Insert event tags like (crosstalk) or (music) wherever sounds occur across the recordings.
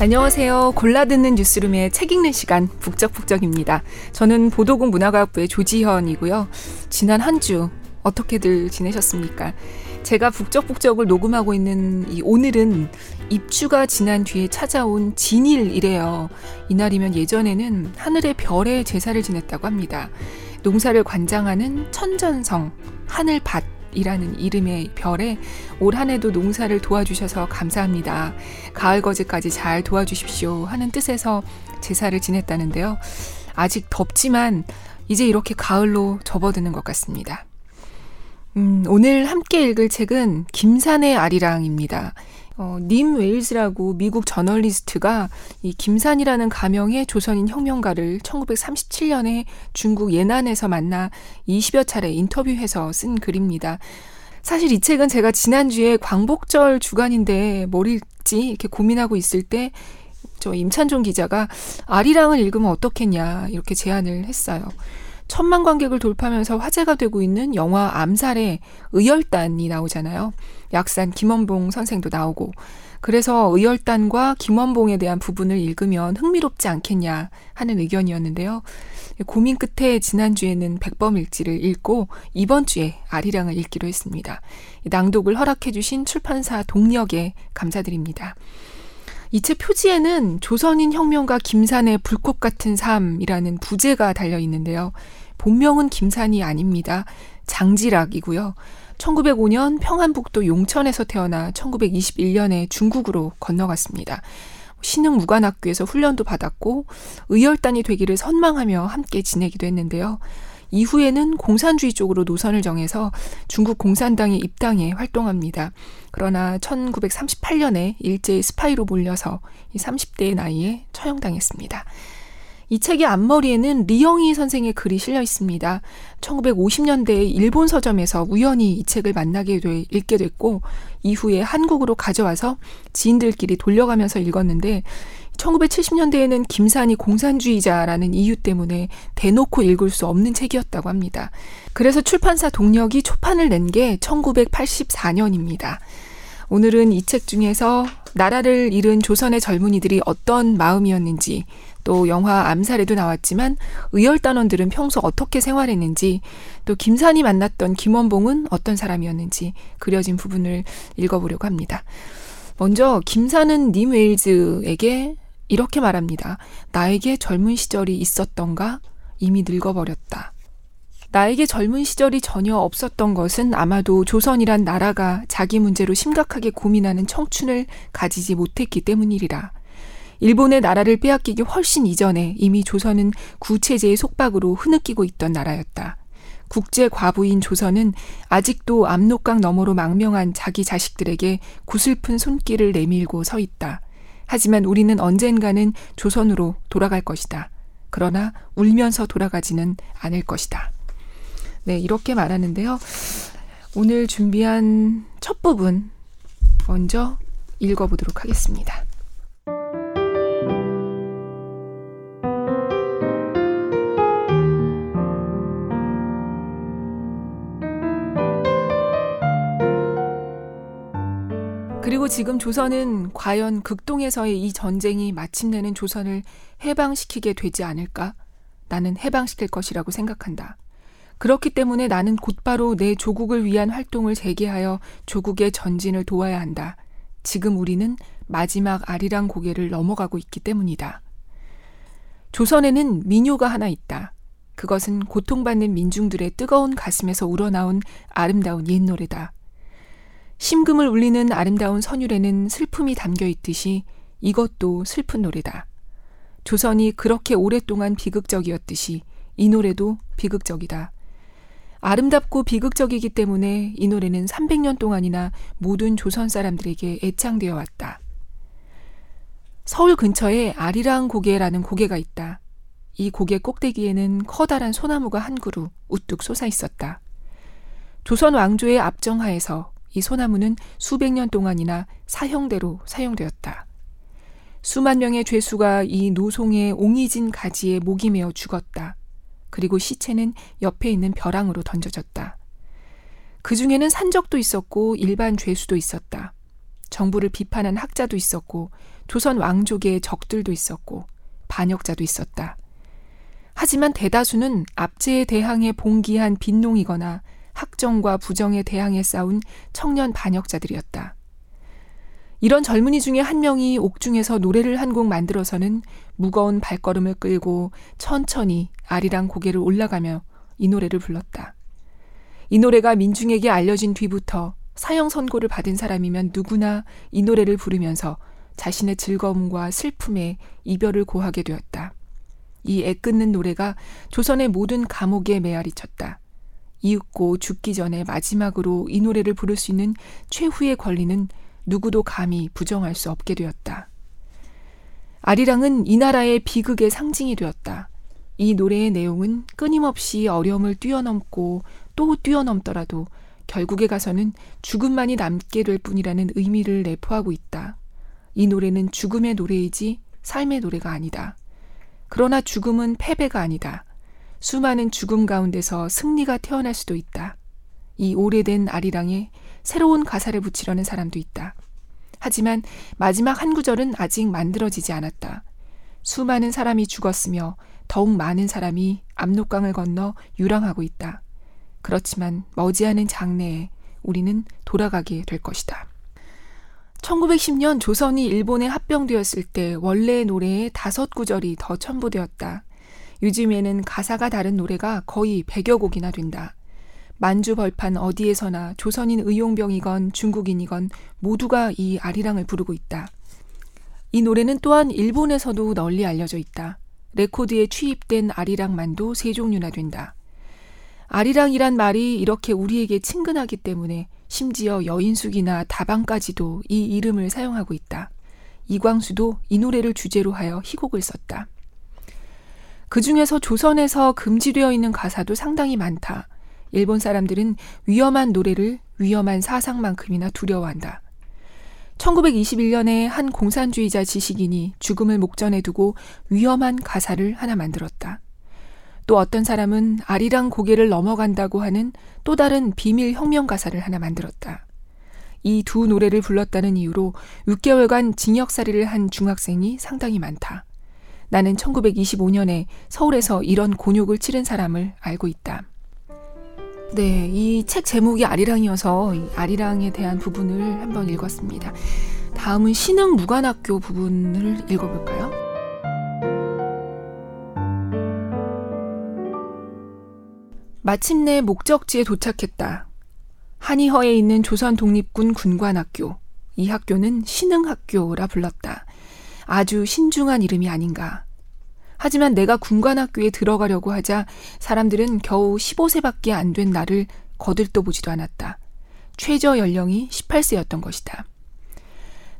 안녕하세요. 골라듣는 뉴스룸의 책 읽는 시간 북적북적입니다. 저는 보도국 문화과학부의 조지현이고요. 지난 한 주 어떻게들 지내셨습니까? 제가 북적북적을 녹음하고 있는 이 오늘은 입추가 지난 뒤에 찾아온 진일이래요. 이날이면 예전에는 하늘의 별에 제사를 지냈다고 합니다. 농사를 관장하는 천전성, 하늘밭, 이라는 이름의 별에 올 한 해도 농사를 도와주셔서 감사합니다. 가을 거제까지 잘 도와주십시오 하는 뜻에서 제사를 지냈다는데요. 아직 덥지만 이제 이렇게 가을로 접어드는 것 같습니다. 음, 오늘 함께 읽을 책은 김산의 아리랑입니다. 어, 님 웨일즈라고 미국 저널리스트가 이 김산이라는 가명의 조선인 혁명가를 1937년에 중국 예난에서 만나 20여 차례 인터뷰해서 쓴 글입니다. 사실 이 책은 제가 지난주에 광복절 주간인데 뭘 읽지 이렇게 고민하고 있을 때 저 임찬종 기자가 아리랑을 읽으면 어떻겠냐 이렇게 제안을 했어요. 천만 관객을 돌파하면서 화제가 되고 있는 영화 암살의 의열단이 나오잖아요. 약산 김원봉 선생도 나오고. 그래서 의열단과 김원봉에 대한 부분을 읽으면 흥미롭지 않겠냐 하는 의견이었는데요. 고민 끝에 지난주에는 백범일지를 읽고 이번 주에 아리랑을 읽기로 했습니다. 낭독을 허락해주신 출판사 동력에 감사드립니다. 이 책 표지에는 조선인 혁명가 김산의 불꽃 같은 삶이라는 부제가 달려 있는데요. 본명은 김산이 아닙니다. 장지락이고요. 1905년 평안북도 용천에서 태어나 1921년에 중국으로 건너갔습니다. 신흥 무관학교에서 훈련도 받았고 의열단이 되기를 선망하며 함께 지내기도 했는데요. 이후에는 공산주의 쪽으로 노선을 정해서 중국 공산당에 입당해 활동합니다. 그러나 1938년에 일제의 스파이로 몰려서 30대의 나이에 처형당했습니다. 이 책의 앞머리에는 리영희 선생의 글이 실려 있습니다. 1950년대에 일본 서점에서 우연히 이 책을 만나게 돼 읽게 됐고 이후에 한국으로 가져와서 지인들끼리 돌려가면서 읽었는데 1970년대에는 김산이 공산주의자라는 이유 때문에 대놓고 읽을 수 없는 책이었다고 합니다. 그래서 출판사 동력이 초판을 낸 게 1984년입니다. 오늘은 이 책 중에서 나라를 잃은 조선의 젊은이들이 어떤 마음이었는지 또 영화 암살에도 나왔지만 의열단원들은 평소 어떻게 생활했는지 또 김산이 만났던 김원봉은 어떤 사람이었는지 그려진 부분을 읽어보려고 합니다. 먼저 김산은 님 웨일즈에게 이렇게 말합니다. 나에게 젊은 시절이 있었던가 이미 늙어버렸다. 나에게 젊은 시절이 전혀 없었던 것은 아마도 조선이란 나라가 자기 문제로 심각하게 고민하는 청춘을 가지지 못했기 때문이리라. 일본의 나라를 빼앗기기 훨씬 이전에 이미 조선은 구체제의 속박으로 흐느끼고 있던 나라였다. 국제 과부인 조선은 아직도 압록강 너머로 망명한 자기 자식들에게 구슬픈 손길을 내밀고 서 있다. 하지만 우리는 언젠가는 조선으로 돌아갈 것이다. 그러나 울면서 돌아가지는 않을 것이다. 네, 이렇게 말하는데요. 오늘 준비한 첫 부분 먼저 읽어보도록 하겠습니다. 지금 조선은 과연 극동에서의 이 전쟁이 마침내는 조선을 해방시키게 되지 않을까? 나는 해방시킬 것이라고 생각한다. 그렇기 때문에 나는 곧바로 내 조국을 위한 활동을 재개하여 조국의 전진을 도와야 한다. 지금 우리는 마지막 아리랑 고개를 넘어가고 있기 때문이다. 조선에는 민요가 하나 있다. 그것은 고통받는 민중들의 뜨거운 가슴에서 우러나온 아름다운 옛 노래다. 심금을 울리는 아름다운 선율에는 슬픔이 담겨 있듯이 이것도 슬픈 노래다. 조선이 그렇게 오랫동안 비극적이었듯이 이 노래도 비극적이다. 아름답고 비극적이기 때문에 이 노래는 300년 동안이나 모든 조선 사람들에게 애창되어 왔다. 서울 근처에 아리랑 고개라는 고개가 있다. 이 고개 꼭대기에는 커다란 소나무가 한 그루 우뚝 솟아 있었다. 조선 왕조의 압정하에서 이 소나무는 수백 년 동안이나 사형대로 사용되었다. 수만 명의 죄수가 이 노송의 옹이진 가지에 목이 메어 죽었다. 그리고 시체는 옆에 있는 벼랑으로 던져졌다. 그 중에는 산적도 있었고 일반 죄수도 있었다. 정부를 비판한 학자도 있었고 조선 왕족의 적들도 있었고 반역자도 있었다. 하지만 대다수는 압제에 대항해 봉기한 빈농이거나 학정과 부정에 대항해 싸운 청년 반역자들이었다. 이런 젊은이 중에 한 명이 옥중에서 노래를 한 곡 만들어서는 무거운 발걸음을 끌고 천천히 아리랑 고개를 올라가며 이 노래를 불렀다. 이 노래가 민중에게 알려진 뒤부터 사형 선고를 받은 사람이면 누구나 이 노래를 부르면서 자신의 즐거움과 슬픔에 이별을 고하게 되었다. 이 애끓는 노래가 조선의 모든 감옥에 메아리 쳤다. 이윽고 죽기 전에 마지막으로 이 노래를 부를 수 있는 최후의 권리는 누구도 감히 부정할 수 없게 되었다. 아리랑은 이 나라의 비극의 상징이 되었다. 이 노래의 내용은 끊임없이 어려움을 뛰어넘고 또 뛰어넘더라도 결국에 가서는 죽음만이 남게 될 뿐이라는 의미를 내포하고 있다. 이 노래는 죽음의 노래이지 삶의 노래가 아니다. 그러나 죽음은 패배가 아니다. 수많은 죽음 가운데서 승리가 태어날 수도 있다. 이 오래된 아리랑에 새로운 가사를 붙이려는 사람도 있다. 하지만 마지막 한 구절은 아직 만들어지지 않았다. 수많은 사람이 죽었으며 더욱 많은 사람이 압록강을 건너 유랑하고 있다. 그렇지만 머지않은 장래에 우리는 돌아가게 될 것이다. 1910년 조선이 일본에 합병되었을 때 원래의 노래에 다섯 구절이 더 첨부되었다. 요즘에는 가사가 다른 노래가 거의 100여 곡이나 된다. 만주 벌판 어디에서나 조선인 의용병이건 중국인이건 모두가 이 아리랑을 부르고 있다. 이 노래는 또한 일본에서도 널리 알려져 있다. 레코드에 취입된 아리랑만도 세 종류나 된다. 아리랑이란 말이 이렇게 우리에게 친근하기 때문에 심지어 여인숙이나 다방까지도 이 이름을 사용하고 있다. 이광수도 이 노래를 주제로 하여 희곡을 썼다. 그 중에서 조선에서 금지되어 있는 가사도 상당히 많다. 일본 사람들은 위험한 노래를 위험한 사상만큼이나 두려워한다. 1921년에 한 공산주의자 지식인이 죽음을 목전에 두고 위험한 가사를 하나 만들었다. 또 어떤 사람은 아리랑 고개를 넘어간다고 하는 또 다른 비밀 혁명 가사를 하나 만들었다. 이 두 노래를 불렀다는 이유로 6개월간 징역살이를 한 중학생이 상당히 많다. 나는 1925년에 서울에서 이런 곤욕을 치른 사람을 알고 있다. 네, 이 책 제목이 아리랑이어서 아리랑에 대한 부분을 한번 읽었습니다. 다음은 신흥 무관학교 부분을 읽어볼까요? 마침내 목적지에 도착했다. 한의허에 있는 조선 독립군 군관학교. 이 학교는 신흥학교라 불렀다. 아주 신중한 이름이 아닌가. 하지만 내가 군관학교에 들어가려고 하자 사람들은 겨우 15세밖에 안 된 나를 거들떠 보지도 않았다. 최저 연령이 18세였던 것이다.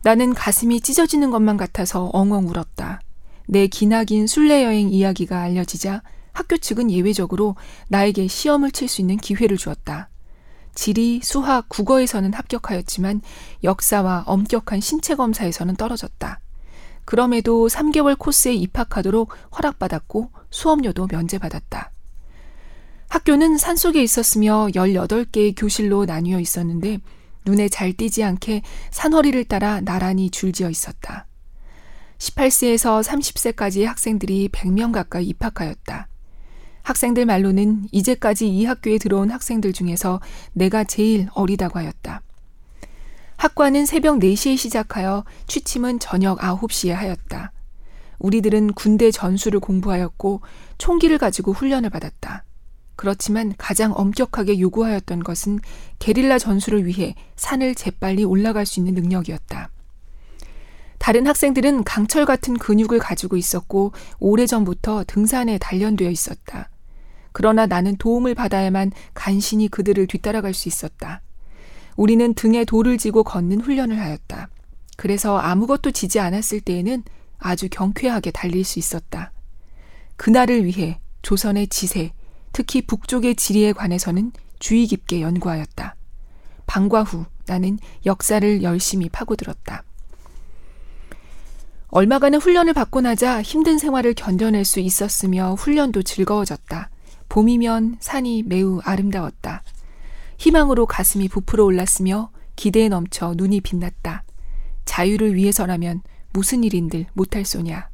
나는 가슴이 찢어지는 것만 같아서 엉엉 울었다. 내 기나긴 순례 여행 이야기가 알려지자 학교 측은 예외적으로 나에게 시험을 칠 수 있는 기회를 주었다. 지리, 수학, 국어에서는 합격하였지만 역사와 엄격한 신체 검사에서는 떨어졌다. 그럼에도 3개월 코스에 입학하도록 허락받았고 수업료도 면제받았다. 학교는 산속에 있었으며 18개의 교실로 나뉘어 있었는데 눈에 잘 띄지 않게 산허리를 따라 나란히 줄지어 있었다. 18세에서 30세까지의 학생들이 100명 가까이 입학하였다. 학생들 말로는 이제까지 이 학교에 들어온 학생들 중에서 내가 제일 어리다고 하였다. 학과는 새벽 4시에 시작하여 취침은 저녁 9시에 하였다. 우리들은 군대 전술을 공부하였고 총기를 가지고 훈련을 받았다. 그렇지만 가장 엄격하게 요구하였던 것은 게릴라 전술을 위해 산을 재빨리 올라갈 수 있는 능력이었다. 다른 학생들은 강철 같은 근육을 가지고 있었고 오래전부터 등산에 단련되어 있었다. 그러나 나는 도움을 받아야만 간신히 그들을 뒤따라갈 수 있었다. 우리는 등에 돌을 지고 걷는 훈련을 하였다. 그래서 아무것도 지지 않았을 때에는 아주 경쾌하게 달릴 수 있었다. 그날을 위해 조선의 지세, 특히 북쪽의 지리에 관해서는 주의 깊게 연구하였다. 방과 후 나는 역사를 열심히 파고들었다. 얼마간의 훈련을 받고 나자 힘든 생활을 견뎌낼 수 있었으며 훈련도 즐거워졌다. 봄이면 산이 매우 아름다웠다. 희망으로 가슴이 부풀어 올랐으며 기대에 넘쳐 눈이 빛났다. 자유를 위해서라면 무슨 일인들 못할 소냐.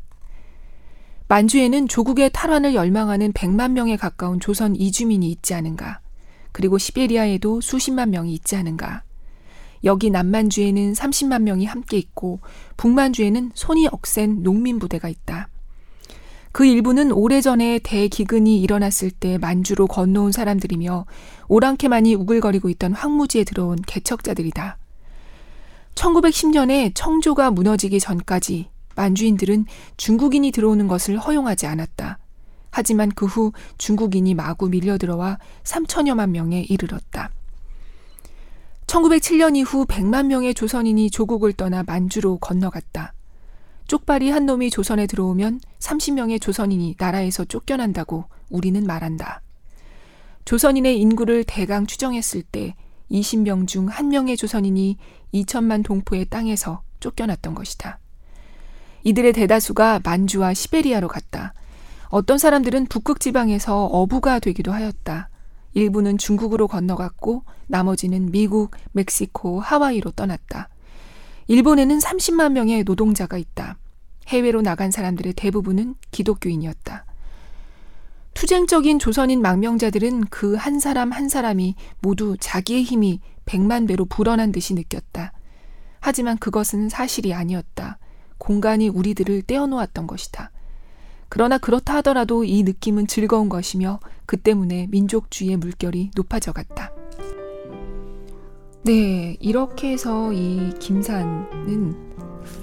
만주에는 조국의 탈환을 열망하는 100만 명에 가까운 조선 이주민이 있지 않은가. 그리고 시베리아에도 수십만 명이 있지 않은가. 여기 남만주에는 30만 명이 함께 있고 북만주에는 손이 억센 농민 부대가 있다. 그 일부는 오래전에 대기근이 일어났을 때 만주로 건너온 사람들이며 오랑캐만이 우글거리고 있던 황무지에 들어온 개척자들이다. 1910년에 청조가 무너지기 전까지 만주인들은 중국인이 들어오는 것을 허용하지 않았다. 하지만 그 후 중국인이 마구 밀려들어와 3천여만 명에 이르렀다. 1907년 이후 100만 명의 조선인이 조국을 떠나 만주로 건너갔다. 쪽발이 한 놈이 조선에 들어오면 30명의 조선인이 나라에서 쫓겨난다고 우리는 말한다. 조선인의 인구를 대강 추정했을 때 20명 중 1명의 조선인이 2천만 동포의 땅에서 쫓겨났던 것이다. 이들의 대다수가 만주와 시베리아로 갔다. 어떤 사람들은 북극 지방에서 어부가 되기도 하였다. 일부는 중국으로 건너갔고 나머지는 미국, 멕시코, 하와이로 떠났다. 일본에는 30만 명의 노동자가 있다. 해외로 나간 사람들의 대부분은 기독교인이었다. 투쟁적인 조선인 망명자들은 그 한 사람 한 사람이 모두 자기의 힘이 백만 배로 불어난 듯이 느꼈다. 하지만 그것은 사실이 아니었다. 공간이 우리들을 떼어놓았던 것이다. 그러나 그렇다 하더라도 이 느낌은 즐거운 것이며 그 때문에 민족주의의 물결이 높아져 갔다. 네, 이렇게 해서 이 김산은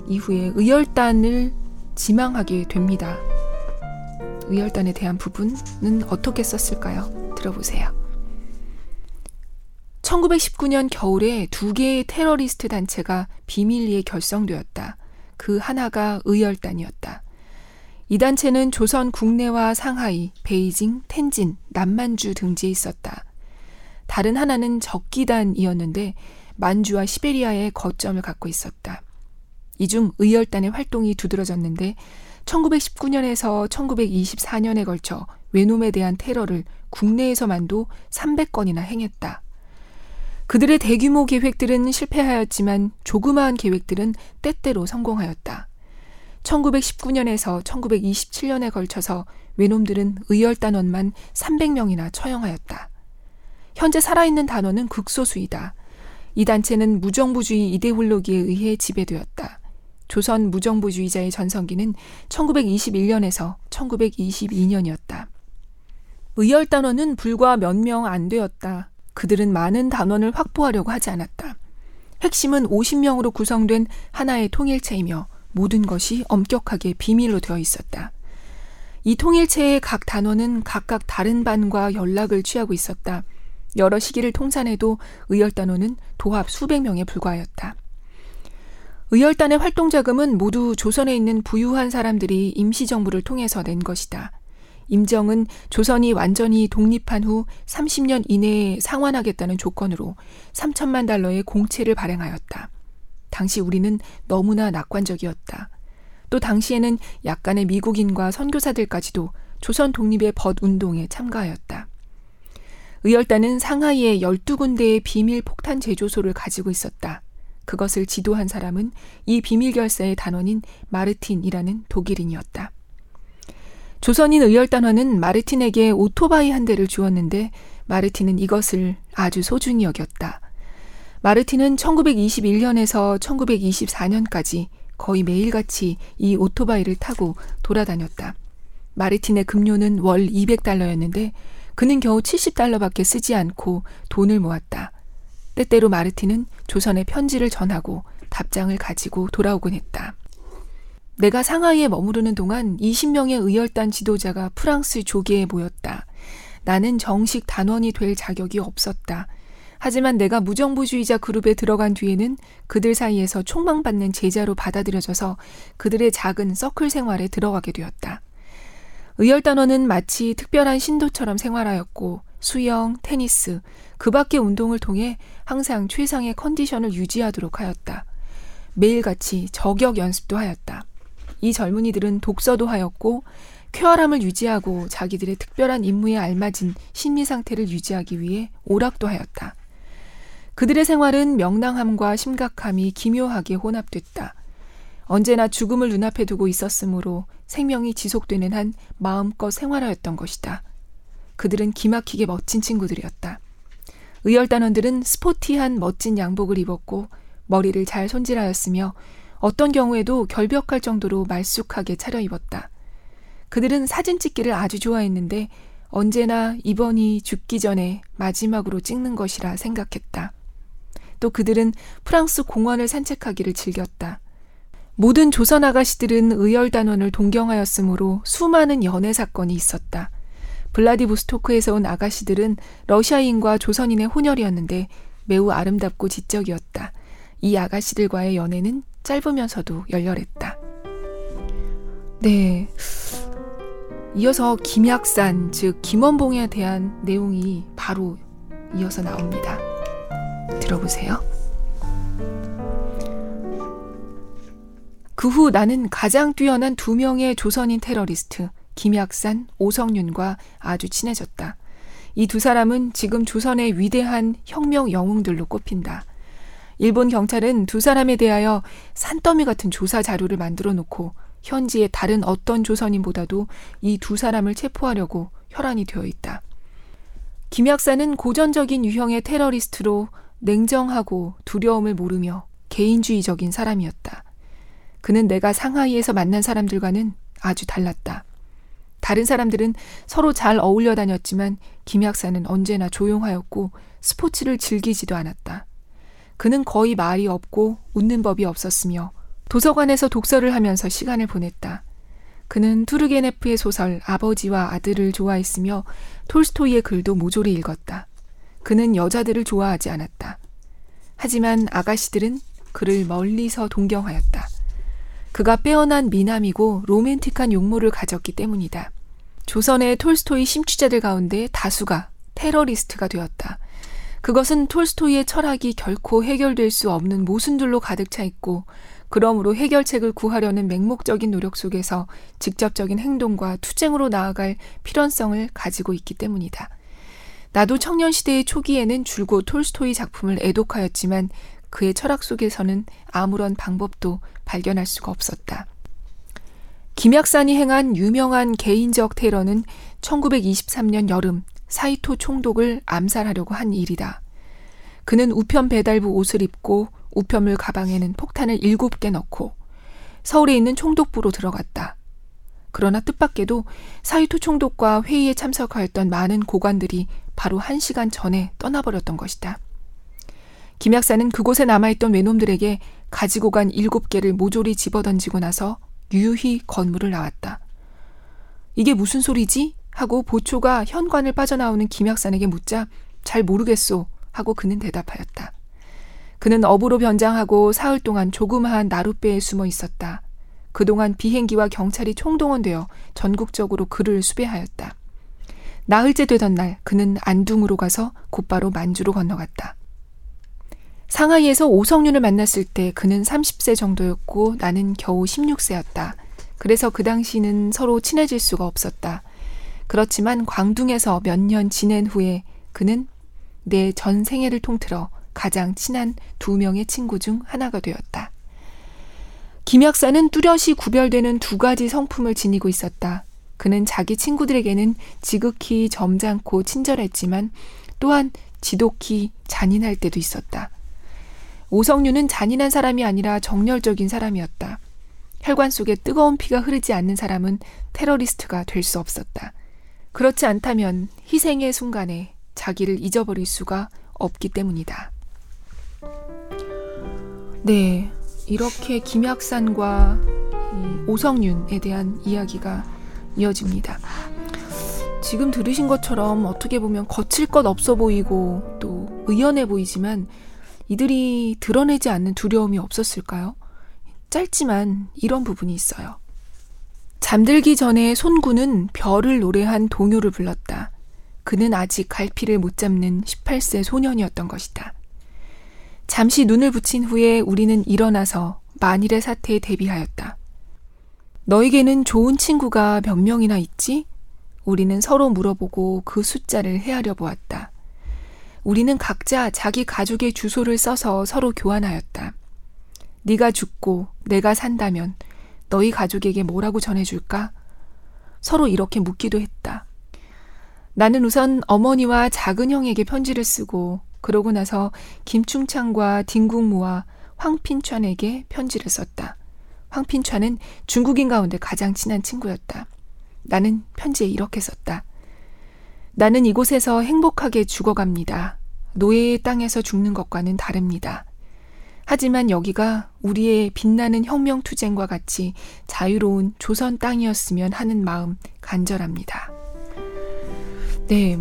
이후에 의열단을 지망하게 됩니다. 의열단에 대한 부분은 어떻게 썼을까요? 들어보세요. 1919년 겨울에 두 개의 테러리스트 단체가 비밀리에 결성되었다. 그 하나가 의열단이었다. 이 단체는 조선 국내와 상하이, 베이징, 텐진, 남만주 등지에 있었다. 다른 하나는 적기단이었는데 만주와 시베리아에 거점을 갖고 있었다. 이 중 의열단의 활동이 두드러졌는데 1919년에서 1924년에 걸쳐 외놈에 대한 테러를 국내에서만도 300건이나 행했다. 그들의 대규모 계획들은 실패하였지만 조그마한 계획들은 때때로 성공하였다. 1919년에서 1927년에 걸쳐서 외놈들은 의열단원만 300명이나 처형하였다. 현재 살아있는 단원은 극소수이다. 이 단체는 무정부주의 이데올로기에 의해 지배되었다. 조선 무정부주의자의 전성기는 1921년에서 1922년이었다. 의열 단원은 불과 몇 명 안 되었다. 그들은 많은 단원을 확보하려고 하지 않았다. 핵심은 50명으로 구성된 하나의 통일체이며 모든 것이 엄격하게 비밀로 되어 있었다. 이 통일체의 각 단원은 각각 다른 반과 연락을 취하고 있었다. 여러 시기를 통산해도 의열단원은 도합 수백 명에 불과하였다. 의열단의 활동 자금은 모두 조선에 있는 부유한 사람들이 임시정부를 통해서 낸 것이다. 임정은 조선이 완전히 독립한 후 30년 이내에 상환하겠다는 조건으로 3천만 달러의 공채를 발행하였다. 당시 우리는 너무나 낙관적이었다. 또 당시에는 약간의 미국인과 선교사들까지도 조선 독립의 벗 운동에 참가하였다. 의열단은 상하이에 12군데의 비밀 폭탄 제조소를 가지고 있었다. 그것을 지도한 사람은 이 비밀 결사의 단원인 마르틴이라는 독일인이었다. 조선인 의열단원은 마르틴에게 오토바이 한 대를 주었는데 마르틴은 이것을 아주 소중히 여겼다. 마르틴은 1921년에서 1924년까지 거의 매일같이 이 오토바이를 타고 돌아다녔다. 마르틴의 급료는 월 200달러였는데 그는 겨우 70달러밖에 쓰지 않고 돈을 모았다. 때때로 마르틴은 조선에 편지를 전하고 답장을 가지고 돌아오곤 했다. 내가 상하이에 머무르는 동안 20명의 의열단 지도자가 프랑스 조계에 모였다. 나는 정식 단원이 될 자격이 없었다. 하지만 내가 무정부주의자 그룹에 들어간 뒤에는 그들 사이에서 총망받는 제자로 받아들여져서 그들의 작은 서클 생활에 들어가게 되었다. 의열 단원은 마치 특별한 신도처럼 생활하였고 수영, 테니스, 그 밖의 운동을 통해 항상 최상의 컨디션을 유지하도록 하였다. 매일같이 저격 연습도 하였다. 이 젊은이들은 독서도 하였고 쾌활함을 유지하고 자기들의 특별한 임무에 알맞은 심리 상태를 유지하기 위해 오락도 하였다. 그들의 생활은 명랑함과 심각함이 기묘하게 혼합됐다. 언제나 죽음을 눈앞에 두고 있었으므로 생명이 지속되는 한 마음껏 생활하였던 것이다. 그들은 기막히게 멋진 친구들이었다. 의열단원들은 스포티한 멋진 양복을 입었고 머리를 잘 손질하였으며 어떤 경우에도 결벽할 정도로 말쑥하게 차려입었다. 그들은 사진 찍기를 아주 좋아했는데 언제나 이번이 죽기 전에 마지막으로 찍는 것이라 생각했다. 또 그들은 프랑스 공원을 산책하기를 즐겼다. 모든 조선 아가씨들은 의열단원을 동경하였으므로 수많은 연애 사건이 있었다. 블라디보스토크에서 온 아가씨들은 러시아인과 조선인의 혼혈이었는데 매우 아름답고 지적이었다. 이 아가씨들과의 연애는 짧으면서도 열렬했다. 네. 이어서 김약산, 즉 김원봉에 대한 내용이 바로 이어서 나옵니다. 들어보세요. 그 후 나는 가장 뛰어난 두 명의 조선인 테러리스트, 김약산, 오성윤과 아주 친해졌다. 이 두 사람은 지금 조선의 위대한 혁명 영웅들로 꼽힌다. 일본 경찰은 두 사람에 대하여 산더미 같은 조사 자료를 만들어 놓고 현지의 다른 어떤 조선인보다도 이 두 사람을 체포하려고 혈안이 되어 있다. 김약사는 고전적인 유형의 테러리스트로 냉정하고 두려움을 모르며 개인주의적인 사람이었다. 그는 내가 상하이에서 만난 사람들과는 아주 달랐다. 다른 사람들은 서로 잘 어울려 다녔지만 김 약사는 언제나 조용하였고 스포츠를 즐기지도 않았다. 그는 거의 말이 없고 웃는 법이 없었으며 도서관에서 독서를 하면서 시간을 보냈다. 그는 투르게네프의 소설 아버지와 아들을 좋아했으며 톨스토이의 글도 모조리 읽었다. 그는 여자들을 좋아하지 않았다. 하지만 아가씨들은 그를 멀리서 동경하였다. 그가 빼어난 미남이고 로맨틱한 용모를 가졌기 때문이다. 조선의 톨스토이 심취자들 가운데 다수가 테러리스트가 되었다. 그것은 톨스토이의 철학이 결코 해결될 수 없는 모순들로 가득 차 있고 그러므로 해결책을 구하려는 맹목적인 노력 속에서 직접적인 행동과 투쟁으로 나아갈 필연성을 가지고 있기 때문이다. 나도 청년 시대의 초기에는 줄곧 톨스토이 작품을 애독하였지만 그의 철학 속에서는 아무런 방법도 발견할 수가 없었다. 김약산이 행한 유명한 개인적 테러는 1923년 여름 사이토 총독을 암살하려고 한 일이다. 그는 우편 배달부 옷을 입고 우편물 가방에는 폭탄을 7개 넣고 서울에 있는 총독부로 들어갔다. 그러나 뜻밖에도 사이토 총독과 회의에 참석하였던 많은 고관들이 바로 한 시간 전에 떠나버렸던 것이다. 김 약사는 그곳에 남아있던 외놈들에게 가지고 간 일곱 개를 모조리 집어던지고 나서 유유히 건물을 나왔다. 이게 무슨 소리지? 하고 보초가 현관을 빠져나오는 김약산에게 묻자 잘 모르겠소 하고 그는 대답하였다. 그는 업으로 변장하고 사흘 동안 조그마한 나룻배에 숨어 있었다. 그동안 비행기와 경찰이 총동원되어 전국적으로 그를 수배하였다. 나흘째 되던 날 그는 안둥으로 가서 곧바로 만주로 건너갔다. 상하이에서 오성윤을 만났을 때 그는 30세 정도였고 나는 겨우 16세였다. 그래서 그 당시는 서로 친해질 수가 없었다. 그렇지만 광둥에서 몇 년 지낸 후에 그는 내 전 생애를 통틀어 가장 친한 두 명의 친구 중 하나가 되었다. 김 약사는 뚜렷이 구별되는 두 가지 성품을 지니고 있었다. 그는 자기 친구들에게는 지극히 점잖고 친절했지만 또한 지독히 잔인할 때도 있었다. 오성류는 잔인한 사람이 아니라 정열적인 사람이었다. 혈관 속에 뜨거운 피가 흐르지 않는 사람은 테러리스트가 될 수 없었다. 그렇지 않다면 희생의 순간에 자기를 잊어버릴 수가 없기 때문이다. 네, 이렇게 김약산과 오성윤에 대한 이야기가 이어집니다. 지금 들으신 것처럼 어떻게 보면 거칠 것 없어 보이고 또 의연해 보이지만 이들이 드러내지 않는 두려움이 없었을까요? 짧지만 이런 부분이 있어요. 잠들기 전에 손구는 별을 노래한 동요를 불렀다. 그는 아직 갈피를 못 잡는 18세 소년이었던 것이다. 잠시 눈을 붙인 후에 우리는 일어나서 만일의 사태에 대비하였다. 너에게는 좋은 친구가 몇 명이나 있지? 우리는 서로 물어보고 그 숫자를 헤아려 보았다. 우리는 각자 자기 가족의 주소를 써서 서로 교환하였다. 네가 죽고 내가 산다면 너희 가족에게 뭐라고 전해줄까? 서로 이렇게 묻기도 했다. 나는 우선 어머니와 작은 형에게 편지를 쓰고 그러고 나서 김충창과 딩국무와 황핀찬에게 편지를 썼다. 황핀찬은 중국인 가운데 가장 친한 친구였다. 나는 편지에 이렇게 썼다. 나는 이곳에서 행복하게 죽어갑니다. 노예의 땅에서 죽는 것과는 다릅니다. 하지만 여기가 우리의 빛나는 혁명투쟁과 같이 자유로운 조선 땅이었으면 하는 마음 간절합니다. 네.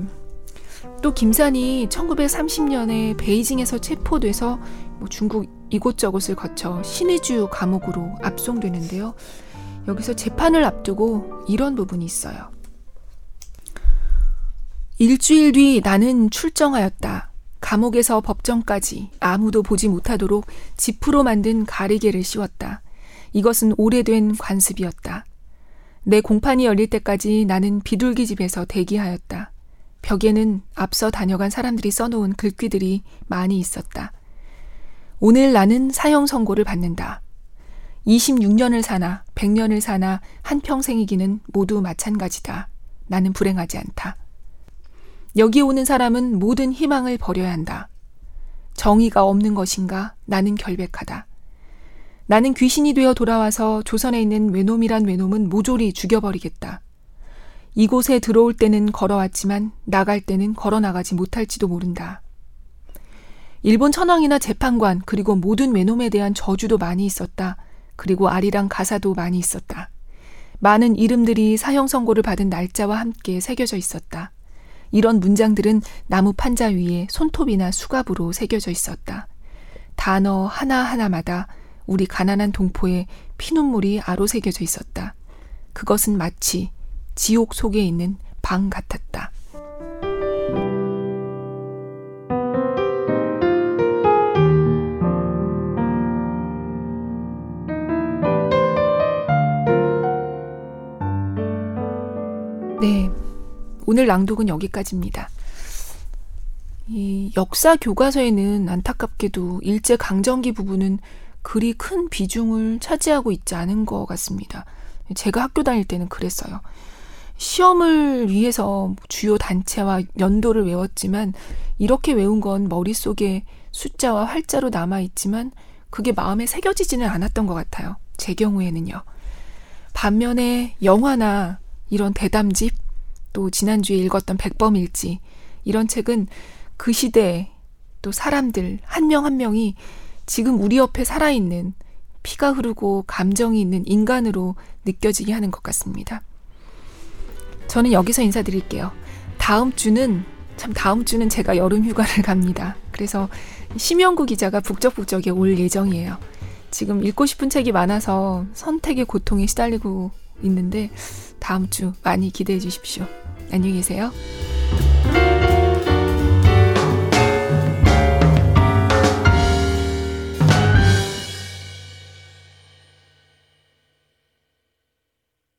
또 김산이 1930년에 베이징에서 체포돼서 뭐 중국 이곳저곳을 거쳐 신의주 감옥으로 압송되는데요. 여기서 재판을 앞두고 이런 부분이 있어요. 일주일 뒤 나는 출정하였다. 감옥에서 법정까지 아무도 보지 못하도록 지프로 만든 가리개를 씌웠다. 이것은 오래된 관습이었다. 내 공판이 열릴 때까지 나는 비둘기 집에서 대기하였다. 벽에는 앞서 다녀간 사람들이 써놓은 글귀들이 많이 있었다. 오늘 나는 사형 선고를 받는다. 26년을 사나 100년을 사나 한평생이기는 모두 마찬가지다. 나는 불행하지 않다. 여기 오는 사람은 모든 희망을 버려야 한다. 정의가 없는 것인가? 나는 결백하다. 나는 귀신이 되어 돌아와서 조선에 있는 외놈이란 외놈은 모조리 죽여버리겠다. 이곳에 들어올 때는 걸어왔지만 나갈 때는 걸어 나가지 못할지도 모른다. 일본 천황이나 재판관 그리고 모든 외놈에 대한 저주도 많이 있었다. 그리고 아리랑 가사도 많이 있었다. 많은 이름들이 사형 선고를 받은 날짜와 함께 새겨져 있었다. 이런 문장들은 나무 판자 위에 손톱이나 수갑으로 새겨져 있었다. 단어 하나하나마다 우리 가난한 동포의 피눈물이 아로 새겨져 있었다. 그것은 마치 지옥 속에 있는 방 같았다. 오늘 낭독은 여기까지입니다. 이 역사 교과서에는 안타깝게도 일제 강점기 부분은 그리 큰 비중을 차지하고 있지 않은 것 같습니다. 제가 학교 다닐 때는 그랬어요. 시험을 위해서 주요 단체와 연도를 외웠지만 이렇게 외운 건 머릿속에 숫자와 활자로 남아있지만 그게 마음에 새겨지지는 않았던 것 같아요. 제 경우에는요. 반면에 영화나 이런 대담집 또 지난주에 읽었던 백범일지 이런 책은 그 시대 또 사람들 한 명한 한 명이 지금 우리 옆에 살아있는 피가 흐르고 감정이 있는 인간으로 느껴지게 하는 것 같습니다. 저는 여기서 인사드릴게요. 다음 주는 참 다음 주는 제가 여름 휴가를 (laughs) 갑니다. 그래서 심영구 기자가 북적북적에 올 예정이에요. 지금 읽고 싶은 책이 많아서 선택의 고통에 시달리고 있는데 다음 주 많이 기대해 주십시오. 안녕히 계세요.